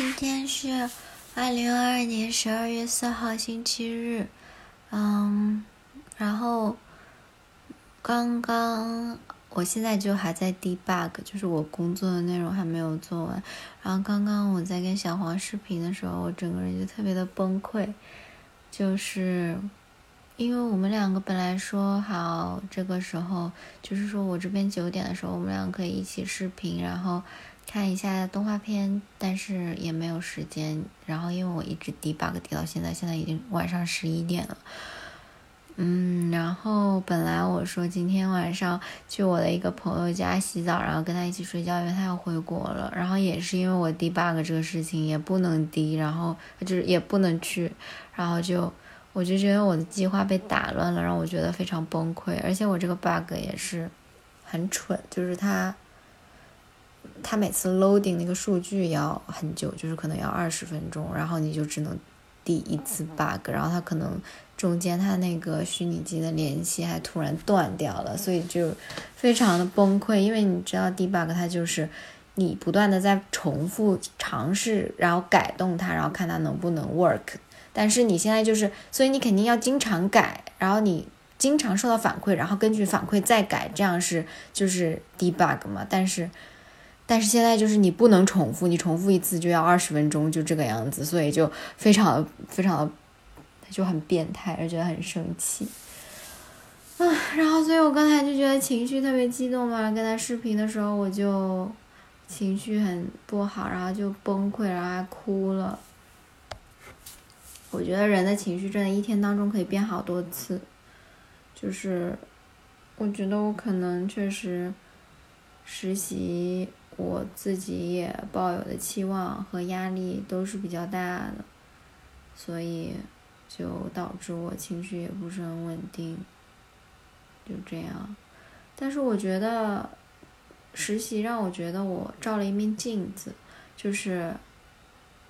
今天是二零二二年十二月四号星期日，嗯，然后刚刚我现在就还在 debug，就是我工作的内容还没有做完。然后刚刚我在跟小黄视频的时候，我整个人就特别的崩溃，就是因为我们两个本来说好这个时候，就是说我这边九点的时候，我们俩可以一起视频，然后。看一下动画片，但是也没有时间。然后因为我一直 debug 滴到现在，现在已经晚上十一点了。嗯，然后本来我说今天晚上去我的一个朋友家洗澡，然后跟他一起睡觉，因为他要回国了。然后也是因为我 debug 这个事情也不能滴，然后就是也不能去，然后就我就觉得我的计划被打乱了，让我觉得非常崩溃。而且我这个 bug 也是很蠢，就是他。它每次 loading 那个数据要很久，就是可能要二十分钟，然后你就只能第一次 bug，然后它可能中间它那个虚拟机的联系还突然断掉了，所以就非常的崩溃。因为你知道 debug 它就是你不断的在重复尝试，然后改动它，然后看它能不能 work。但是你现在就是，所以你肯定要经常改，然后你经常收到反馈，然后根据反馈再改，这样是就是 debug 嘛？但是。但是现在就是你不能重复，你重复一次就要二十分钟，就这个样子，所以就非常非常就很变态，而且很生气啊。然后，所以我刚才就觉得情绪特别激动嘛，跟他视频的时候我就情绪很不好，然后就崩溃，然后还哭了。我觉得人的情绪真的一天当中可以变好多次，就是我觉得我可能确实实习。我自己也抱有的期望和压力都是比较大的，所以就导致我情绪也不是很稳定，就这样。但是我觉得实习让我觉得我照了一面镜子，就是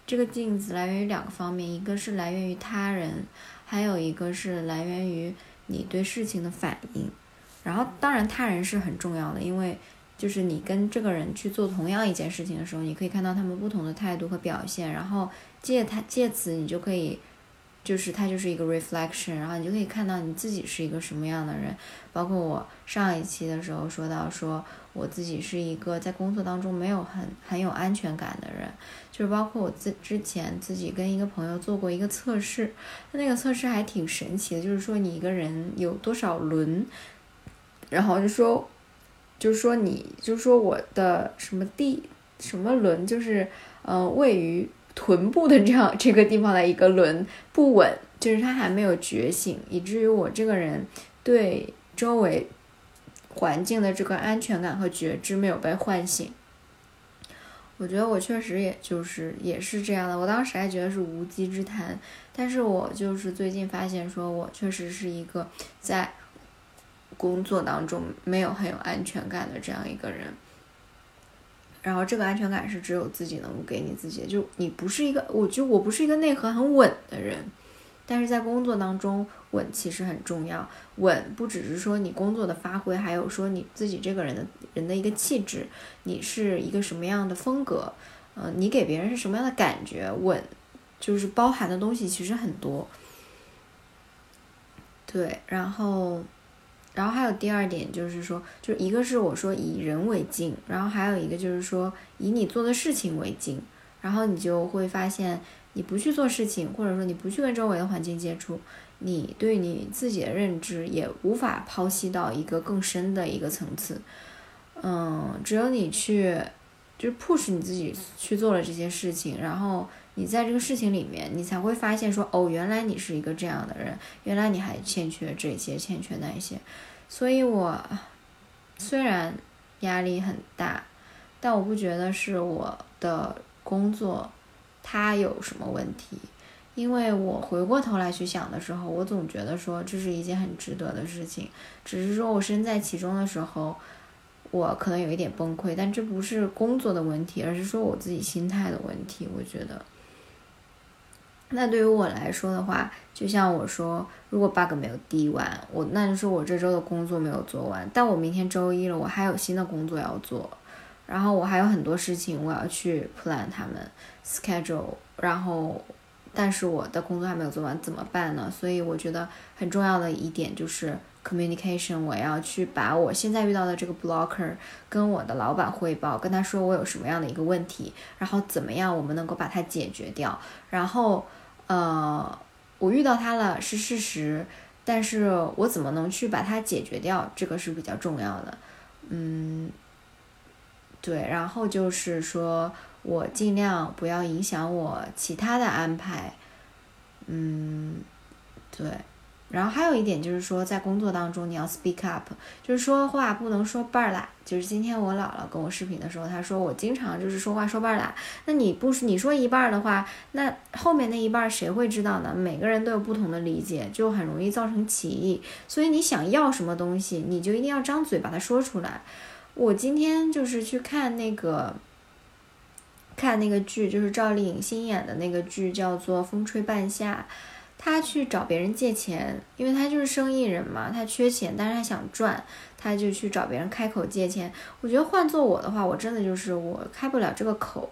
这个镜子来源于两个方面，一个是来源于他人，还有一个是来源于你对事情的反应。然后当然他人是很重要的，因为。就是你跟这个人去做同样一件事情的时候，你可以看到他们不同的态度和表现，然后借他借此你就可以，就是他就是一个 reflection，然后你就可以看到你自己是一个什么样的人。包括我上一期的时候说到，说我自己是一个在工作当中没有很很有安全感的人，就是包括我自之前自己跟一个朋友做过一个测试，他那个测试还挺神奇的，就是说你一个人有多少轮，然后就说。就是说，你就是说我的什么地什么轮，就是嗯，位于臀部的这样这个地方的一个轮不稳，就是他还没有觉醒，以至于我这个人对周围环境的这个安全感和觉知没有被唤醒。我觉得我确实也就是也是这样的，我当时还觉得是无稽之谈，但是我就是最近发现，说我确实是一个在。工作当中没有很有安全感的这样一个人，然后这个安全感是只有自己能够给你自己。就你不是一个，我就我不是一个内核很稳的人，但是在工作当中稳其实很重要。稳不只是说你工作的发挥，还有说你自己这个人的人的一个气质，你是一个什么样的风格，嗯，你给别人是什么样的感觉？稳就是包含的东西其实很多。对，然后。然后还有第二点，就是说，就一个是我说以人为镜，然后还有一个就是说以你做的事情为镜，然后你就会发现，你不去做事情，或者说你不去跟周围的环境接触，你对你自己的认知也无法剖析到一个更深的一个层次。嗯，只有你去，就是 push 你自己去做了这些事情，然后你在这个事情里面，你才会发现说，哦，原来你是一个这样的人，原来你还欠缺这些，欠缺那些。所以，我虽然压力很大，但我不觉得是我的工作它有什么问题，因为我回过头来去想的时候，我总觉得说这是一件很值得的事情，只是说我身在其中的时候，我可能有一点崩溃，但这不是工作的问题，而是说我自己心态的问题，我觉得。那对于我来说的话，就像我说，如果 bug 没有滴完，我那就是我这周的工作没有做完。但我明天周一了，我还有新的工作要做。然后我还有很多事情我要去 plan 他们 schedule，然后但是我的工作还没有做完，怎么办呢？所以我觉得很重要的一点就是 communication，我要去把我现在遇到的这个 blocker 跟我的老板汇报，跟他说我有什么样的一个问题，然后怎么样我们能够把它解决掉。然后呃，我遇到他了是事实，但是我怎么能去把它解决掉，这个是比较重要的。嗯。对，然后就是说我尽量不要影响我其他的安排，嗯，对，然后还有一点就是说，在工作当中你要 speak up，就是说话不能说半儿啦。就是今天我姥姥跟我视频的时候，她说我经常就是说话说半儿啦。那你不你说一半儿的话，那后面那一半儿谁会知道呢？每个人都有不同的理解，就很容易造成歧义。所以你想要什么东西，你就一定要张嘴把它说出来。我今天就是去看那个，看那个剧，就是赵丽颖新演的那个剧，叫做《风吹半夏》。他去找别人借钱，因为他就是生意人嘛，他缺钱，但是他想赚，他就去找别人开口借钱。我觉得换做我的话，我真的就是我开不了这个口。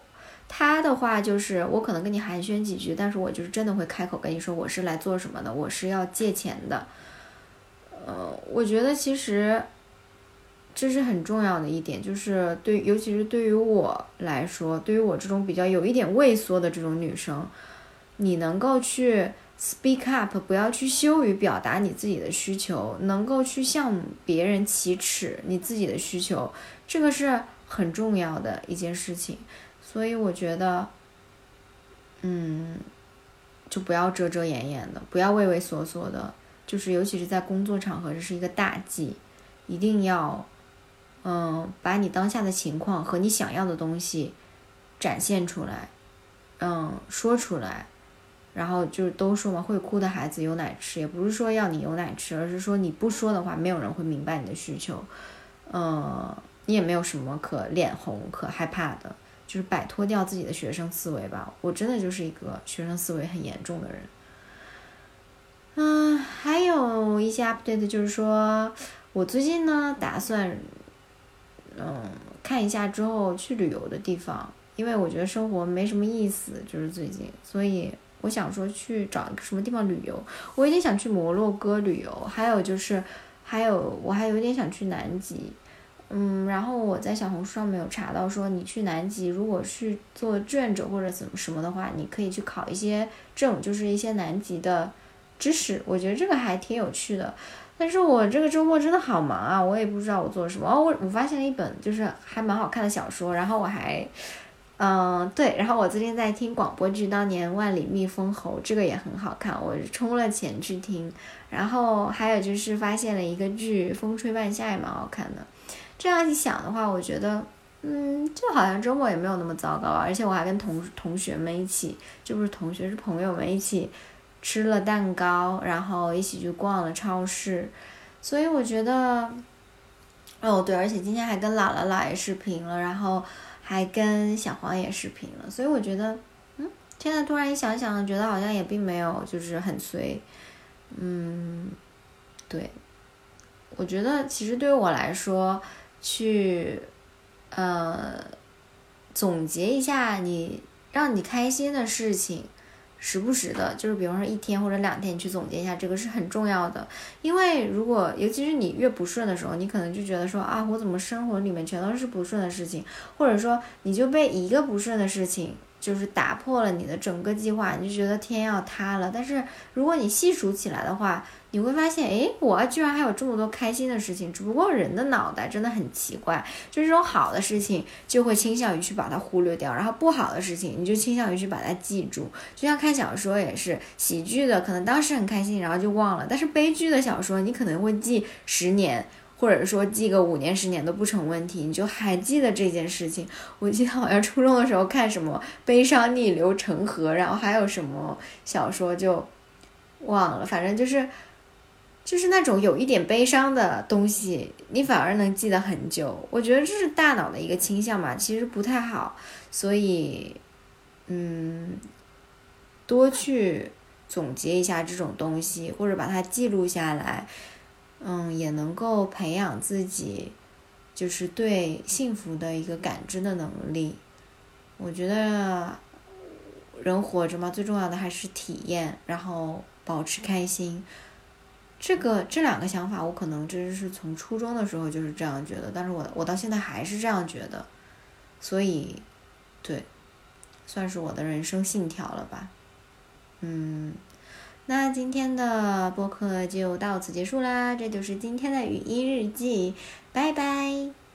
他的话就是，我可能跟你寒暄几句，但是我就是真的会开口跟你说，我是来做什么的，我是要借钱的。呃，我觉得其实。这是很重要的一点，就是对，尤其是对于我来说，对于我这种比较有一点畏缩的这种女生，你能够去 speak up，不要去羞于表达你自己的需求，能够去向别人启齿你自己的需求，这个是很重要的一件事情。所以我觉得，嗯，就不要遮遮掩掩的，不要畏畏缩缩的，就是尤其是在工作场合，这是一个大忌，一定要。嗯，把你当下的情况和你想要的东西展现出来，嗯，说出来，然后就是都说嘛，会哭的孩子有奶吃，也不是说要你有奶吃，而是说你不说的话，没有人会明白你的需求，嗯，你也没有什么可脸红、可害怕的，就是摆脱掉自己的学生思维吧。我真的就是一个学生思维很严重的人。嗯，还有一些 update 就是说我最近呢打算。嗯，看一下之后去旅游的地方，因为我觉得生活没什么意思，就是最近，所以我想说去找一个什么地方旅游。我有点想去摩洛哥旅游，还有就是，还有我还有点想去南极。嗯，然后我在小红书上没有查到说你去南极，如果去做志愿者或者怎么什么的话，你可以去考一些证，就是一些南极的知识。我觉得这个还挺有趣的。但是我这个周末真的好忙啊，我也不知道我做什么。哦，我我发现了一本就是还蛮好看的小说，然后我还，嗯，对，然后我最近在听广播剧《当年万里觅封侯》，这个也很好看，我充了钱去听。然后还有就是发现了一个剧《风吹半夏》也蛮好看的。这样一想的话，我觉得，嗯，就好像周末也没有那么糟糕，而且我还跟同同学们一起，就不是同学是朋友们一起。吃了蛋糕，然后一起去逛了超市，所以我觉得，哦对，而且今天还跟姥姥姥爷视频了，然后还跟小黄也视频了，所以我觉得，嗯，现在突然一想想，觉得好像也并没有就是很随，嗯，对，我觉得其实对于我来说，去，呃，总结一下你让你开心的事情。时不时的，就是比方说一天或者两天，你去总结一下，这个是很重要的。因为如果尤其是你越不顺的时候，你可能就觉得说啊，我怎么生活里面全都是不顺的事情，或者说你就被一个不顺的事情。就是打破了你的整个计划，你就觉得天要塌了。但是如果你细数起来的话，你会发现，诶，我居然还有这么多开心的事情。只不过人的脑袋真的很奇怪，就这种好的事情就会倾向于去把它忽略掉，然后不好的事情你就倾向于去把它记住。就像看小说也是，喜剧的可能当时很开心，然后就忘了；但是悲剧的小说你可能会记十年。或者说记个五年十年都不成问题，你就还记得这件事情。我记得好像初中的时候看什么《悲伤逆流成河》，然后还有什么小说就忘了，反正就是就是那种有一点悲伤的东西，你反而能记得很久。我觉得这是大脑的一个倾向嘛，其实不太好。所以，嗯，多去总结一下这种东西，或者把它记录下来。嗯，也能够培养自己，就是对幸福的一个感知的能力。我觉得人活着嘛，最重要的还是体验，然后保持开心。这个这两个想法，我可能真是从初中的时候就是这样觉得，但是我我到现在还是这样觉得，所以，对，算是我的人生信条了吧。嗯，那今天的播客就到此结束啦，这就是今天的语音日记，拜拜。